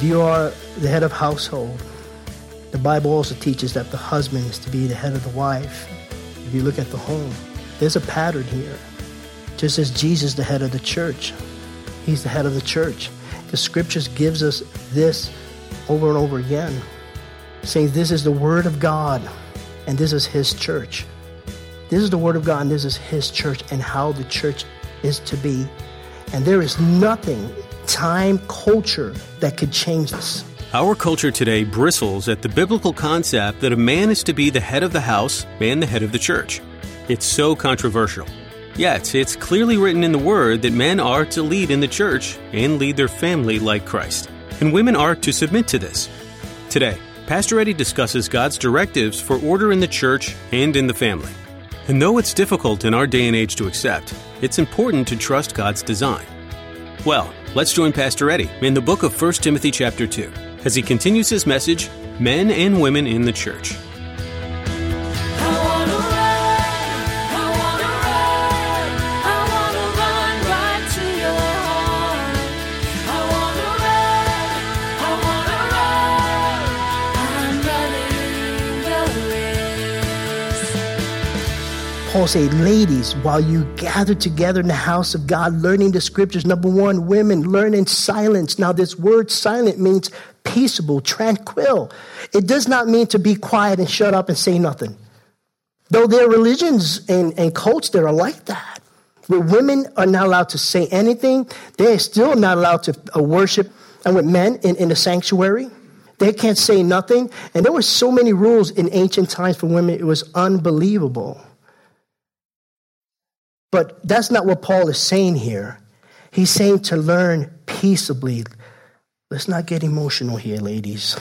If you are the head of household, the Bible also teaches that the husband is to be the head of the wife. If you look at the home, there's a pattern here. Just as Jesus, is the head of the church, he's the head of the church. The scriptures gives us this over and over again, saying this is the word of God and this is his church. This is the word of God and this is his church and how the church is to be. And there is nothing, time, culture, that could change this. Our culture today bristles at the biblical concept that a man is to be the head of the house and the head of the church. It's so controversial. Yet, it's clearly written in the Word that men are to lead in the church and lead their family like Christ, and women are to submit to this. Today, Pastor Eddie discusses God's directives for order in the church and in the family. And though it's difficult in our day and age to accept, it's important to trust God's design. Well, let's join Pastor Eddie in the book of 1 Timothy chapter 2 as he continues his message, Men and Women in the Church. Said, Ladies, while you gather together in the house of God, learning the scriptures, number one, women, learn in silence. Now, this word silent means peaceable, tranquil. It does not mean to be quiet and shut up and say nothing. Though there are religions and, and cults that are like that, where women are not allowed to say anything, they're still not allowed to uh, worship, and with men in, in the sanctuary, they can't say nothing. And there were so many rules in ancient times for women, it was unbelievable. But that's not what Paul is saying here. He's saying to learn peaceably. Let's not get emotional here, ladies.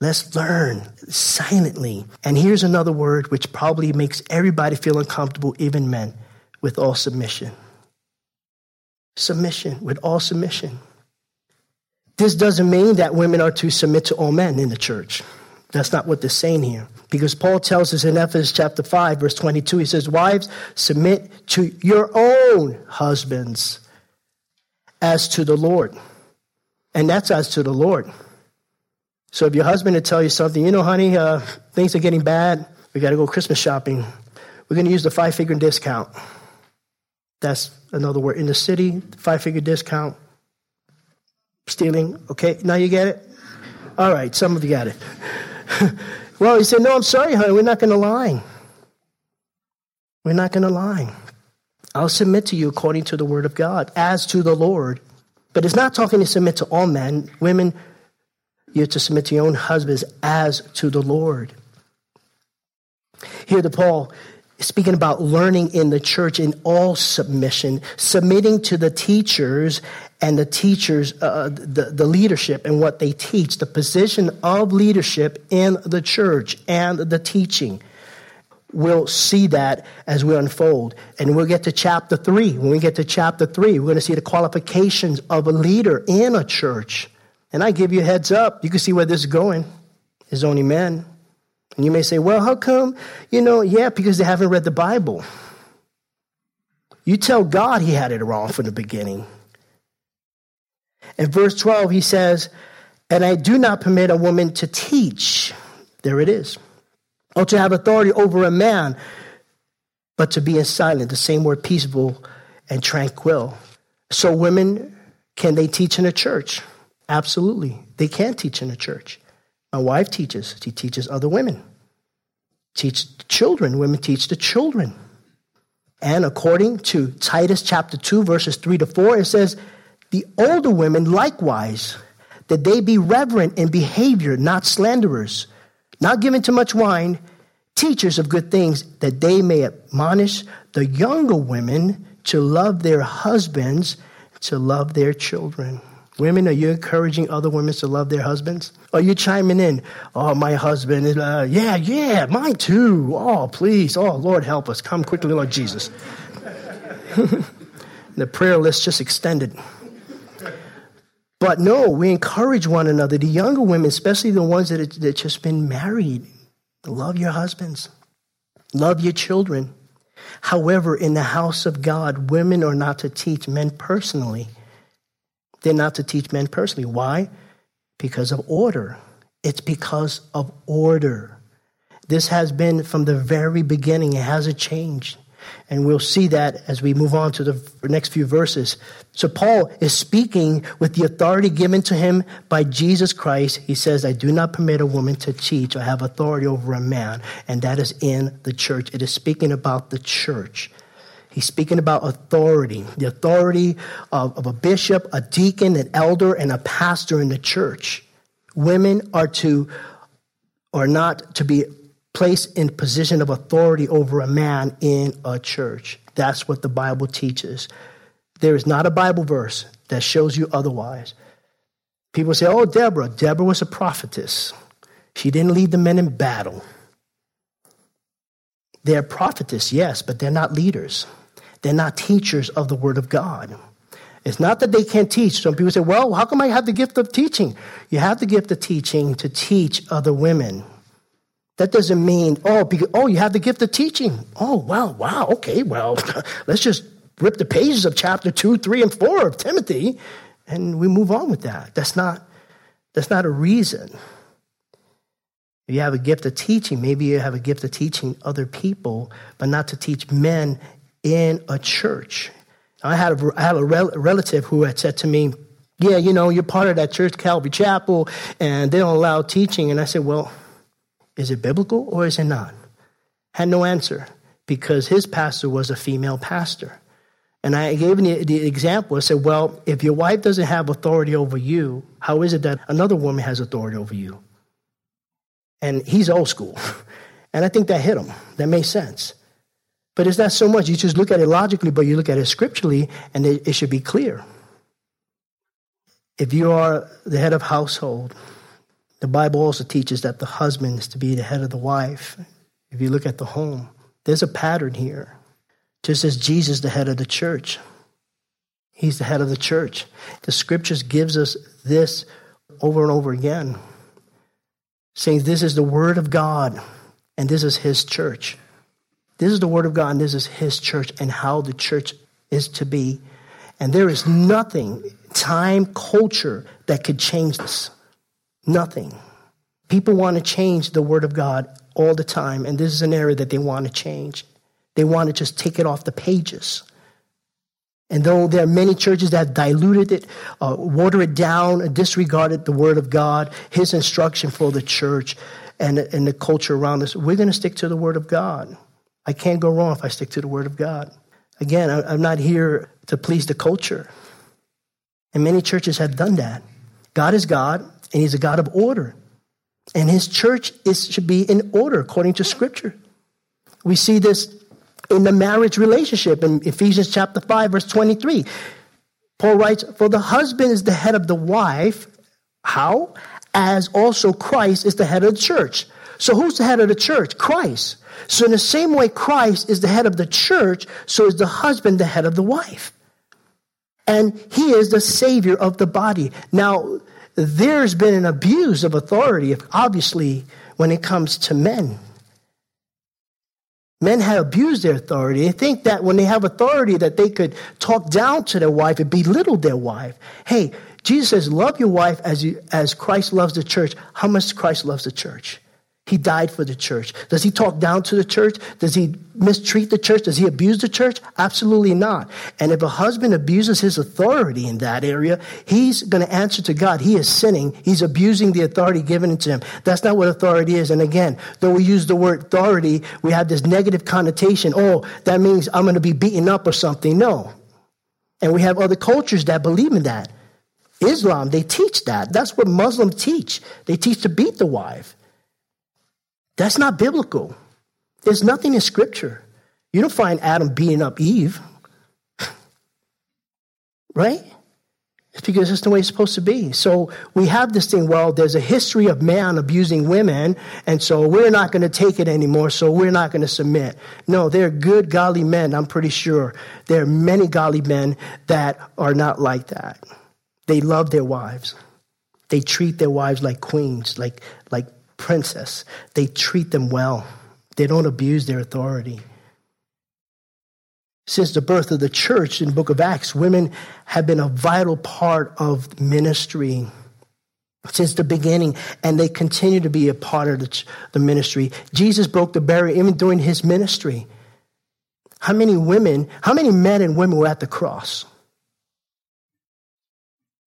Let's learn silently. And here's another word which probably makes everybody feel uncomfortable, even men, with all submission. Submission, with all submission. This doesn't mean that women are to submit to all men in the church. That's not what they're saying here. Because Paul tells us in Ephesians chapter 5, verse 22, he says, Wives, submit to your own husbands as to the Lord. And that's as to the Lord. So if your husband would tell you something, you know, honey, uh, things are getting bad. We got to go Christmas shopping. We're going to use the five figure discount. That's another word. In the city, five figure discount. Stealing. Okay, now you get it? All right, some of you got it. well, he said, No, I'm sorry, honey, we're not going to lie. We're not going to lie. I'll submit to you according to the word of God, as to the Lord. But it's not talking to submit to all men. Women, you're to submit to your own husbands as to the Lord. Here, the Paul speaking about learning in the church in all submission, submitting to the teachers and the teachers, uh, the, the leadership and what they teach, the position of leadership in the church and the teaching. We'll see that as we unfold. And we'll get to chapter three. When we get to chapter three, we're going to see the qualifications of a leader in a church. And I give you heads up. You can see where this is going. It's only men. And you may say, well, how come? You know, yeah, because they haven't read the Bible. You tell God he had it wrong from the beginning. In verse 12, he says, And I do not permit a woman to teach. There it is. Or to have authority over a man, but to be in silent. The same word, peaceable and tranquil. So, women, can they teach in a church? Absolutely. They can teach in a church. My wife teaches, she teaches other women. Teach children, women teach the children. And according to Titus chapter 2, verses 3 to 4, it says, the older women likewise, that they be reverent in behavior, not slanderers, not given to much wine, teachers of good things, that they may admonish the younger women to love their husbands, to love their children. Women, are you encouraging other women to love their husbands? Are you chiming in? Oh, my husband is, uh, yeah, yeah, mine too. Oh, please. Oh, Lord, help us. Come quickly, Lord Jesus. the prayer list just extended. But no, we encourage one another. The younger women, especially the ones that that just been married, love your husbands, love your children. However, in the house of God, women are not to teach men personally. They're not to teach men personally. Why? Because of order. It's because of order. This has been from the very beginning, it hasn't changed. And we'll see that as we move on to the next few verses. So, Paul is speaking with the authority given to him by Jesus Christ. He says, I do not permit a woman to teach or have authority over a man, and that is in the church. It is speaking about the church. He's speaking about authority, the authority of, of a bishop, a deacon, an elder, and a pastor in the church. Women are to, are not to be placed in position of authority over a man in a church. That's what the Bible teaches. There is not a Bible verse that shows you otherwise. People say, oh, Deborah, Deborah was a prophetess. She didn't lead the men in battle. They're prophetess, yes, but they're not leaders. They're not teachers of the Word of God. It's not that they can't teach. Some people say, well, how come I have the gift of teaching? You have the gift of teaching to teach other women. That doesn't mean, oh, because, oh, you have the gift of teaching. Oh, wow, wow, okay, well, let's just rip the pages of chapter 2, 3, and 4 of Timothy and we move on with that. That's not, that's not a reason. If you have a gift of teaching, maybe you have a gift of teaching other people, but not to teach men in a church. I had a, I had a rel- relative who had said to me, Yeah, you know, you're part of that church, Calvary Chapel, and they don't allow teaching. And I said, Well, is it biblical or is it not? Had no answer because his pastor was a female pastor. And I gave him the, the, example. I said, Well, if your wife doesn't have authority over you, how is it that another woman has authority over you? And he's old school. And I think that hit him. That made sense. But it's not so much. You just look at it logically, but you look at it scripturally, and it, it should be clear. If you are the head of household, the Bible also teaches that the husband is to be the head of the wife. If you look at the home, there's a pattern here. Just as Jesus, the head of the church, he's the head of the church. The scriptures gives us this over and over again, saying this is the word of God and this is his church. This is the Word of God, and this is His church, and how the church is to be. And there is nothing, time, culture, that could change this. Nothing. People want to change the Word of God all the time, and this is an area that they want to change. They want to just take it off the pages. And though there are many churches that have diluted it, uh, watered it down, disregarded the Word of God, His instruction for the church, and, and the culture around us, we're going to stick to the Word of God. I can't go wrong if I stick to the Word of God. Again, I'm not here to please the culture. And many churches have done that. God is God, and He's a God of order. And His church is, should be in order according to Scripture. We see this in the marriage relationship in Ephesians chapter 5, verse 23. Paul writes, For the husband is the head of the wife. How? As also Christ is the head of the church. So who's the head of the church? Christ. So, in the same way, Christ is the head of the church, so is the husband the head of the wife. And he is the savior of the body. Now, there's been an abuse of authority, obviously, when it comes to men. Men have abused their authority. They think that when they have authority, that they could talk down to their wife and belittle their wife. Hey, Jesus says, love your wife as, you, as Christ loves the church. How much Christ loves the church? He died for the church. Does he talk down to the church? Does he mistreat the church? Does he abuse the church? Absolutely not. And if a husband abuses his authority in that area, he's going to answer to God. He is sinning. He's abusing the authority given to him. That's not what authority is. And again, though we use the word authority, we have this negative connotation. Oh, that means I'm going to be beaten up or something. No. And we have other cultures that believe in that. Islam, they teach that. That's what Muslims teach. They teach to beat the wife. That's not biblical. There's nothing in Scripture. You don't find Adam beating up Eve. right? It's because it's the way it's supposed to be. So we have this thing, well, there's a history of man abusing women, and so we're not going to take it anymore, so we're not going to submit. No, they're good, godly men, I'm pretty sure. There are many godly men that are not like that. They love their wives. They treat their wives like queens, like, like princess. They treat them well. They don't abuse their authority. Since the birth of the church in the book of Acts, women have been a vital part of ministry since the beginning, and they continue to be a part of the, the ministry. Jesus broke the barrier even during his ministry. How many women, how many men and women were at the cross?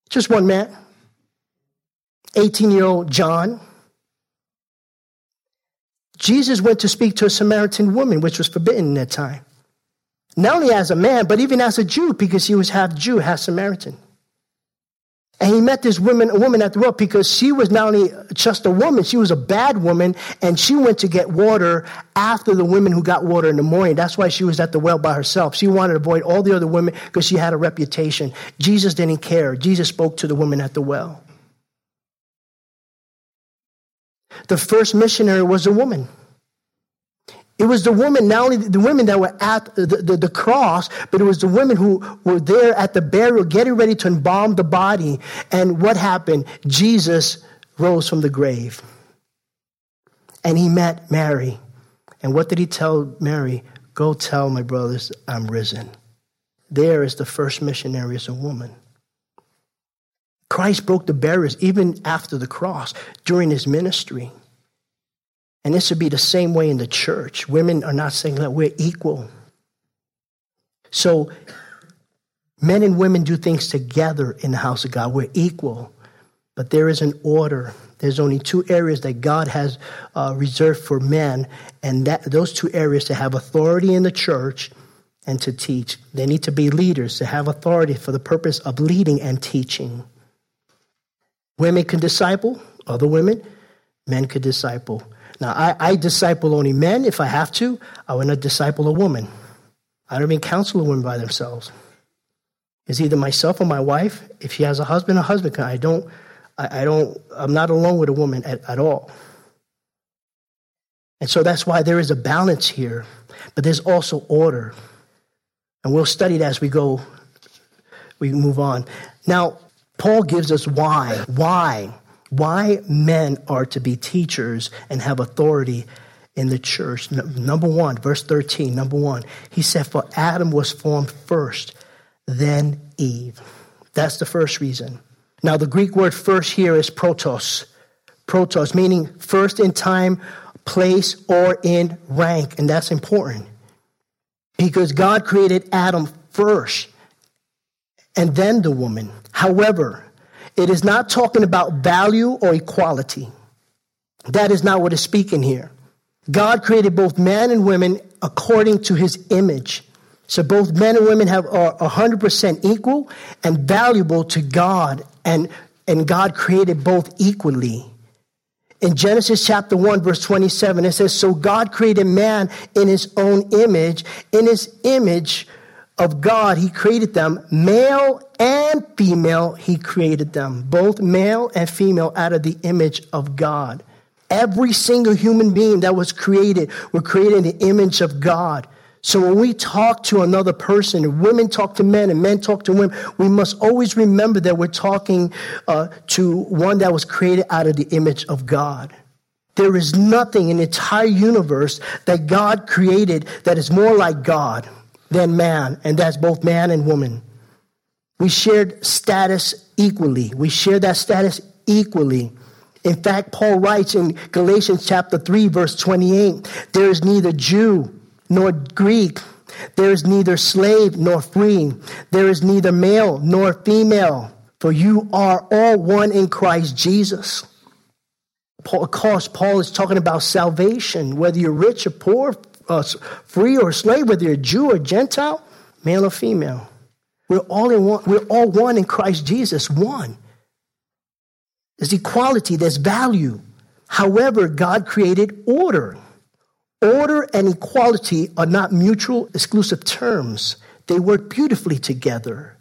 Just one man. 18 year old John. Jesus went to speak to a Samaritan woman, which was forbidden in that time. Not only as a man, but even as a Jew, because he was half Jew, half Samaritan. And he met this woman, a woman at the well because she was not only just a woman, she was a bad woman, and she went to get water after the women who got water in the morning. That's why she was at the well by herself. She wanted to avoid all the other women because she had a reputation. Jesus didn't care. Jesus spoke to the woman at the well. The first missionary was a woman. It was the women, not only the women that were at the, the, the, cross, but it was the women who were there at the burial, getting ready to embalm the body. And what happened? Jesus rose from the grave. And he met Mary. And what did he tell Mary? Go tell my brothers I'm risen. There is the first missionary as a woman. Christ broke the barriers even after the cross during his ministry. And this would be the same way in the church. Women are not saying that we're equal. So, men and women do things together in the house of God. We're equal. But there is an order. There's only two areas that God has uh, reserved for men, and that, those two areas to have authority in the church and to teach. They need to be leaders, to have authority for the purpose of leading and teaching. Women can disciple other women, men could disciple. Now, I, I disciple only men if I have to. I would not disciple a woman. I don't even counsel a woman by themselves. It's either myself or my wife. If she has a husband, a husband. I don't, I, I don't, I'm not alone with a woman at, at all. And so that's why there is a balance here, but there's also order. And we'll study it as we go, we move on. Now, Paul gives us why. Why? why men are to be teachers and have authority in the church. Number one, verse 13, number one, he said, For Adam was formed first, then Eve. That's the first reason. Now, the Greek word first here is protos. Protos, meaning first in time, place, or in rank. And that's important because God created Adam first and then the woman. However, it is not talking about value or equality. That is not what is speaking here. God created both men and women according to his image. So both men and women have, are 100% equal and valuable to God, and, and God created both equally. In Genesis chapter 1, verse 27, it says, So God created man in his own image. In his image, of God, He created them, male and female, He created them, both male and female, out of the image of God. Every single human being that was created were created in the image of God. So when we talk to another person, women talk to men and men talk to women, we must always remember that we're talking uh, to one that was created out of the image of God. There is nothing in the entire universe that God created that is more like God than man, and that's both man and woman. We shared status equally. We share that status equally. In fact, Paul writes in Galatians chapter 3, verse 28 there is neither Jew nor Greek, there is neither slave nor free, there is neither male nor female, for you are all one in Christ Jesus. Paul, of course, Paul is talking about salvation, whether you're rich or poor, uh, free or slave, whether you're Jew or Gentile, male or female. We're all in one. We're all one in Christ Jesus. One. There's equality. There's value. However, God created order. Order and equality are not mutual exclusive terms. They work beautifully together.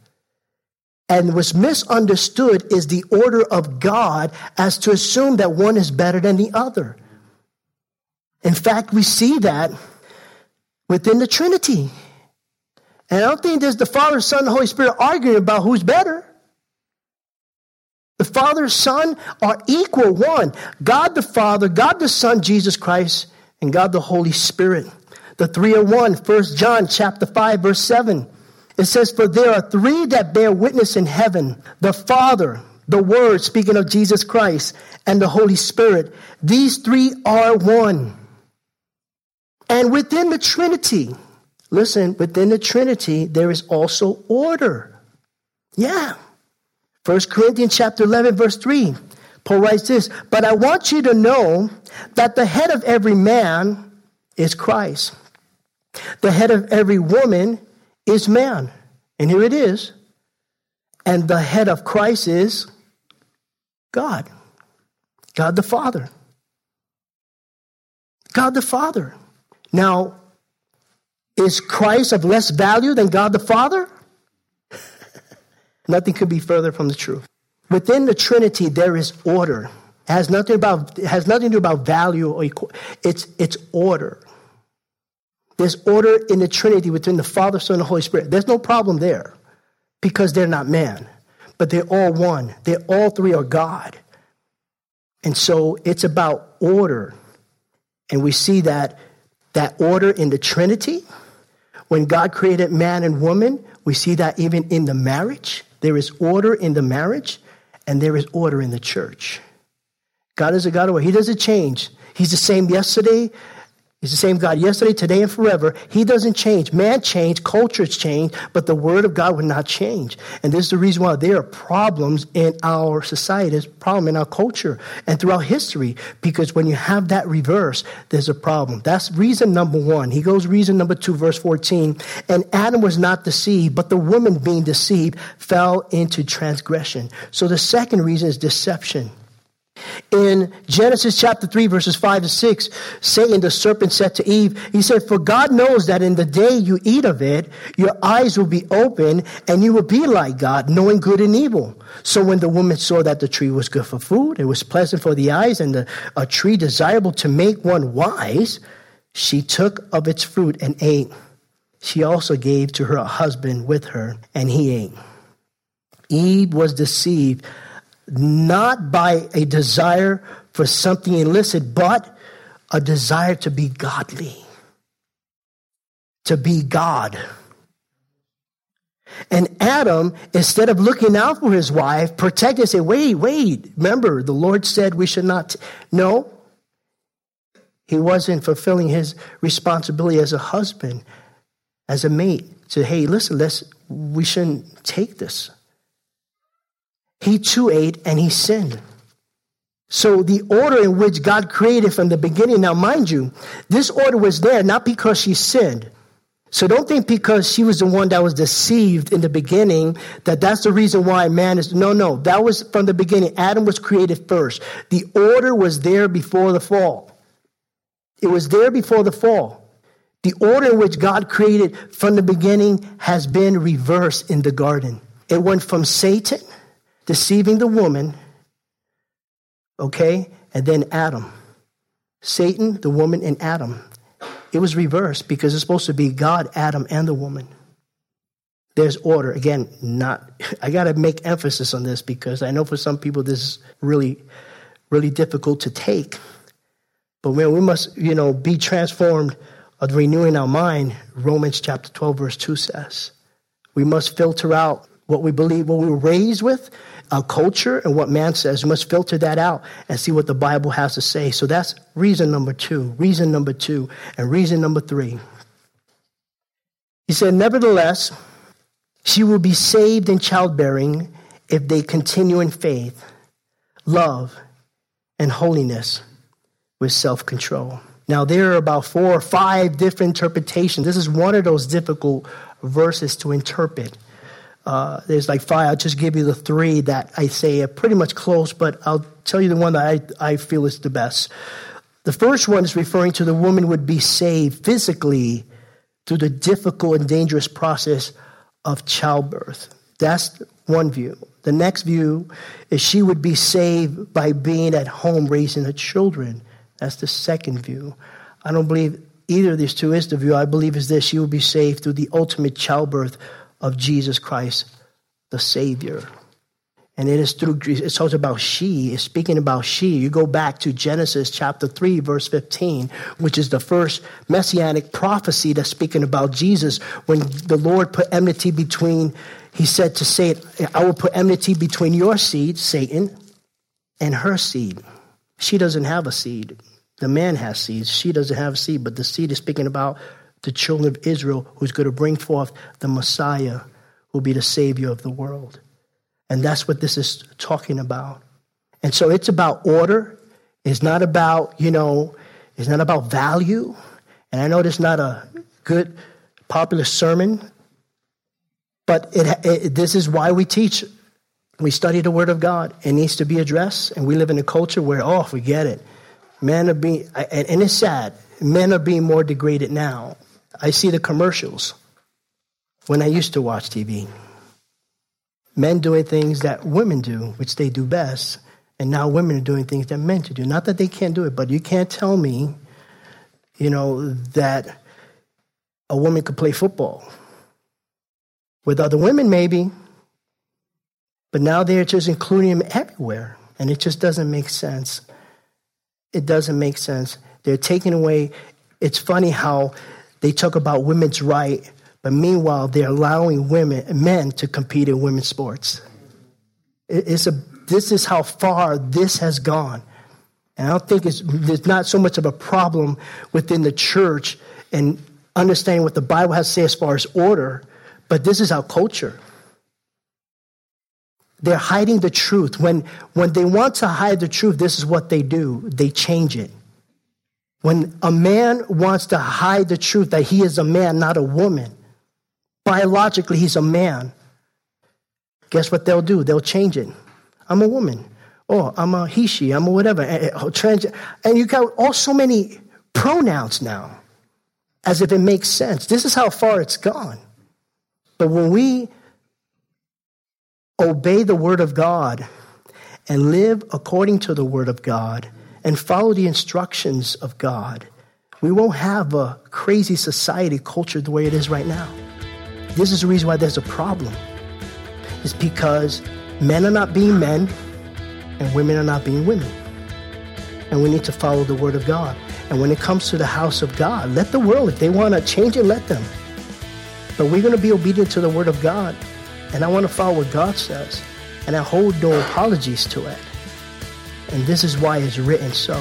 And what's misunderstood is the order of God as to assume that one is better than the other. In fact, we see that within the Trinity. And I don't think there's the Father, Son, and Holy Spirit arguing about who's better. The Father, Son are equal one. God the Father, God the Son, Jesus Christ, and God the Holy Spirit. The three are one. First John chapter 5, verse 7. It says, For there are three that bear witness in heaven the Father, the Word, speaking of Jesus Christ, and the Holy Spirit. These three are one. And within the Trinity, listen, within the Trinity, there is also order. Yeah. 1 Corinthians chapter 11, verse 3. Paul writes this, but I want you to know that the head of every man is Christ. The head of every woman is man. And here it is. And the head of Christ is God. God the Father. God the Father. Now, is Christ of less value than God the Father? nothing could be further from the truth. Within the Trinity, there is order. It has nothing about has nothing to do about value or equal. It's it's order. There's order in the Trinity within the Father, Son, and Holy Spirit. There's no problem there because they're not man, but they're all one. They all three are God. And so it's about order. And we see that that order in the Trinity. When God created man and woman, we see that even in the marriage. There is order in the marriage, and there is order in the church. God is a God of order. He doesn't change. He's the same yesterday, He's the same God yesterday, today, and forever. He doesn't change. Man changed, cultures change, but the word of God would not change. And this is the reason why there are problems in our society, there's a problem in our culture and throughout history. Because when you have that reverse, there's a problem. That's reason number one. He goes reason number two, verse 14. And Adam was not deceived, but the woman being deceived fell into transgression. So the second reason is deception. In Genesis chapter 3, verses 5 to 6, Satan, the serpent, said to Eve, He said, For God knows that in the day you eat of it, your eyes will be open, and you will be like God, knowing good and evil. So when the woman saw that the tree was good for food, it was pleasant for the eyes, and the, a tree desirable to make one wise, she took of its fruit and ate. She also gave to her husband with her, and he ate. Eve was deceived not by a desire for something illicit, but a desire to be godly, to be God. And Adam, instead of looking out for his wife, protected, say, wait, wait, remember, the Lord said we should not. T-. No, he wasn't fulfilling his responsibility as a husband, as a mate. To, hey, listen, let's, we shouldn't take this he too ate and he sinned. So the order in which God created from the beginning, now mind you, this order was there not because she sinned. So don't think because she was the one that was deceived in the beginning that that's the reason why man is. No, no, that was from the beginning. Adam was created first. The order was there before the fall. It was there before the fall. The order in which God created from the beginning has been reversed in the garden. It went from Satan deceiving the woman, okay, and then Adam. Satan, the woman, and Adam. It was reversed because it's supposed to be God, Adam, and the woman. There's order. Again, not, I got to make emphasis on this because I know for some people this is really, really difficult to take. But when we must, you know, be transformed of renewing our mind, Romans chapter 12, verse 2 says. We must filter out what we believe, what we were raised with, our culture and what man says. We must filter that out and see what the Bible has to say. So that's reason number two. Reason number two. And reason number three. He said, Nevertheless, she will be saved in childbearing if they continue in faith, love, and holiness with self control. Now, there are about four or five different interpretations. This is one of those difficult verses to interpret. Uh, there's like five. I'll just give you the three that I say are pretty much close, but I'll tell you the one that I, I feel is the best. The first one is referring to the woman would be saved physically through the difficult and dangerous process of childbirth. That's one view. The next view is she would be saved by being at home raising her children. That's the second view. I don't believe either of these two is the view. I believe is this she will be saved through the ultimate childbirth of Jesus Christ, the Savior. And it is through, it talks about she, it's speaking about she. You go back to Genesis chapter 3, verse 15, which is the first messianic prophecy that's speaking about Jesus when the Lord put enmity between, he said to Satan, I will put enmity between your seed, Satan, and her seed. She doesn't have a seed. The man has seeds. She doesn't have a seed, but the seed is speaking about the children of Israel who's going to bring forth the Messiah who will be the Savior of the world. And that's what this is talking about. And so it's about order. It's not about, you know, it's not about value. And I know it's not a good, popular sermon, but it, it, this is why we teach. We study the Word of God. It needs to be addressed. And we live in a culture where, oh, forget it. Men are being, and it's sad, men are being more degraded now. I see the commercials when I used to watch TV men doing things that women do, which they do best, and now women are doing things that men to do. Not that they can't do it, but you can't tell me, you know, that a woman could play football. With other women, maybe, but now they're just including them everywhere, and it just doesn't make sense. It doesn't make sense. They're taking away. It's funny how they talk about women's right but meanwhile, they're allowing women, men to compete in women's sports. It's a, this is how far this has gone. And I don't think it's, there's not so much of a problem within the church and understanding what the Bible has to say as far as order, but this is our culture. They're hiding the truth. When, when they want to hide the truth, this is what they do they change it. When a man wants to hide the truth that he is a man, not a woman, Biologically, he's a man. Guess what they'll do? They'll change it. I'm a woman. Oh, I'm a he, she, I'm a whatever. And oh, you got all so many pronouns now, as if it makes sense. This is how far it's gone. But when we obey the word of God and live according to the word of God and follow the instructions of God, we won't have a crazy society culture the way it is right now. This is the reason why there's a problem. It's because men are not being men and women are not being women. And we need to follow the word of God. And when it comes to the house of God, let the world, if they want to change it, let them. But we're going to be obedient to the word of God. And I want to follow what God says. And I hold no apologies to it. And this is why it's written so.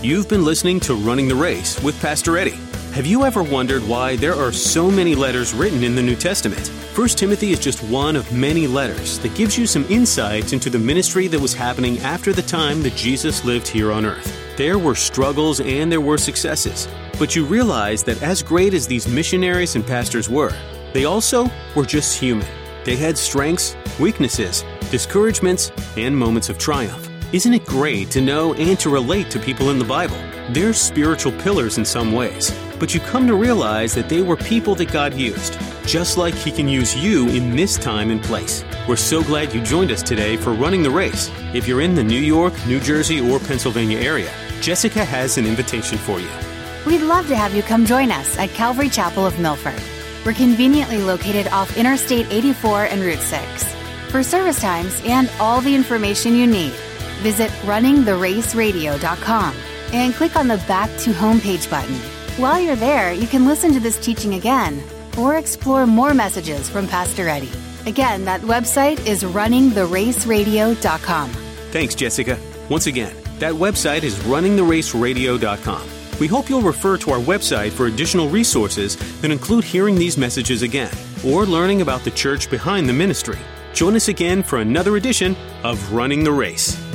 You've been listening to Running the Race with Pastor Eddie. Have you ever wondered why there are so many letters written in the New Testament? 1 Timothy is just one of many letters that gives you some insight into the ministry that was happening after the time that Jesus lived here on earth. There were struggles and there were successes, but you realize that as great as these missionaries and pastors were, they also were just human. They had strengths, weaknesses, discouragements, and moments of triumph. Isn't it great to know and to relate to people in the Bible? They're spiritual pillars in some ways, but you come to realize that they were people that God used, just like He can use you in this time and place. We're so glad you joined us today for Running the Race. If you're in the New York, New Jersey, or Pennsylvania area, Jessica has an invitation for you. We'd love to have you come join us at Calvary Chapel of Milford. We're conveniently located off Interstate 84 and Route 6. For service times and all the information you need, visit runningtheraceradio.com and click on the Back to Homepage button. While you're there, you can listen to this teaching again or explore more messages from Pastor Eddie. Again, that website is runningtheraceradio.com. Thanks, Jessica. Once again, that website is runningtheraceradio.com. We hope you'll refer to our website for additional resources that include hearing these messages again or learning about the church behind the ministry. Join us again for another edition of Running the Race.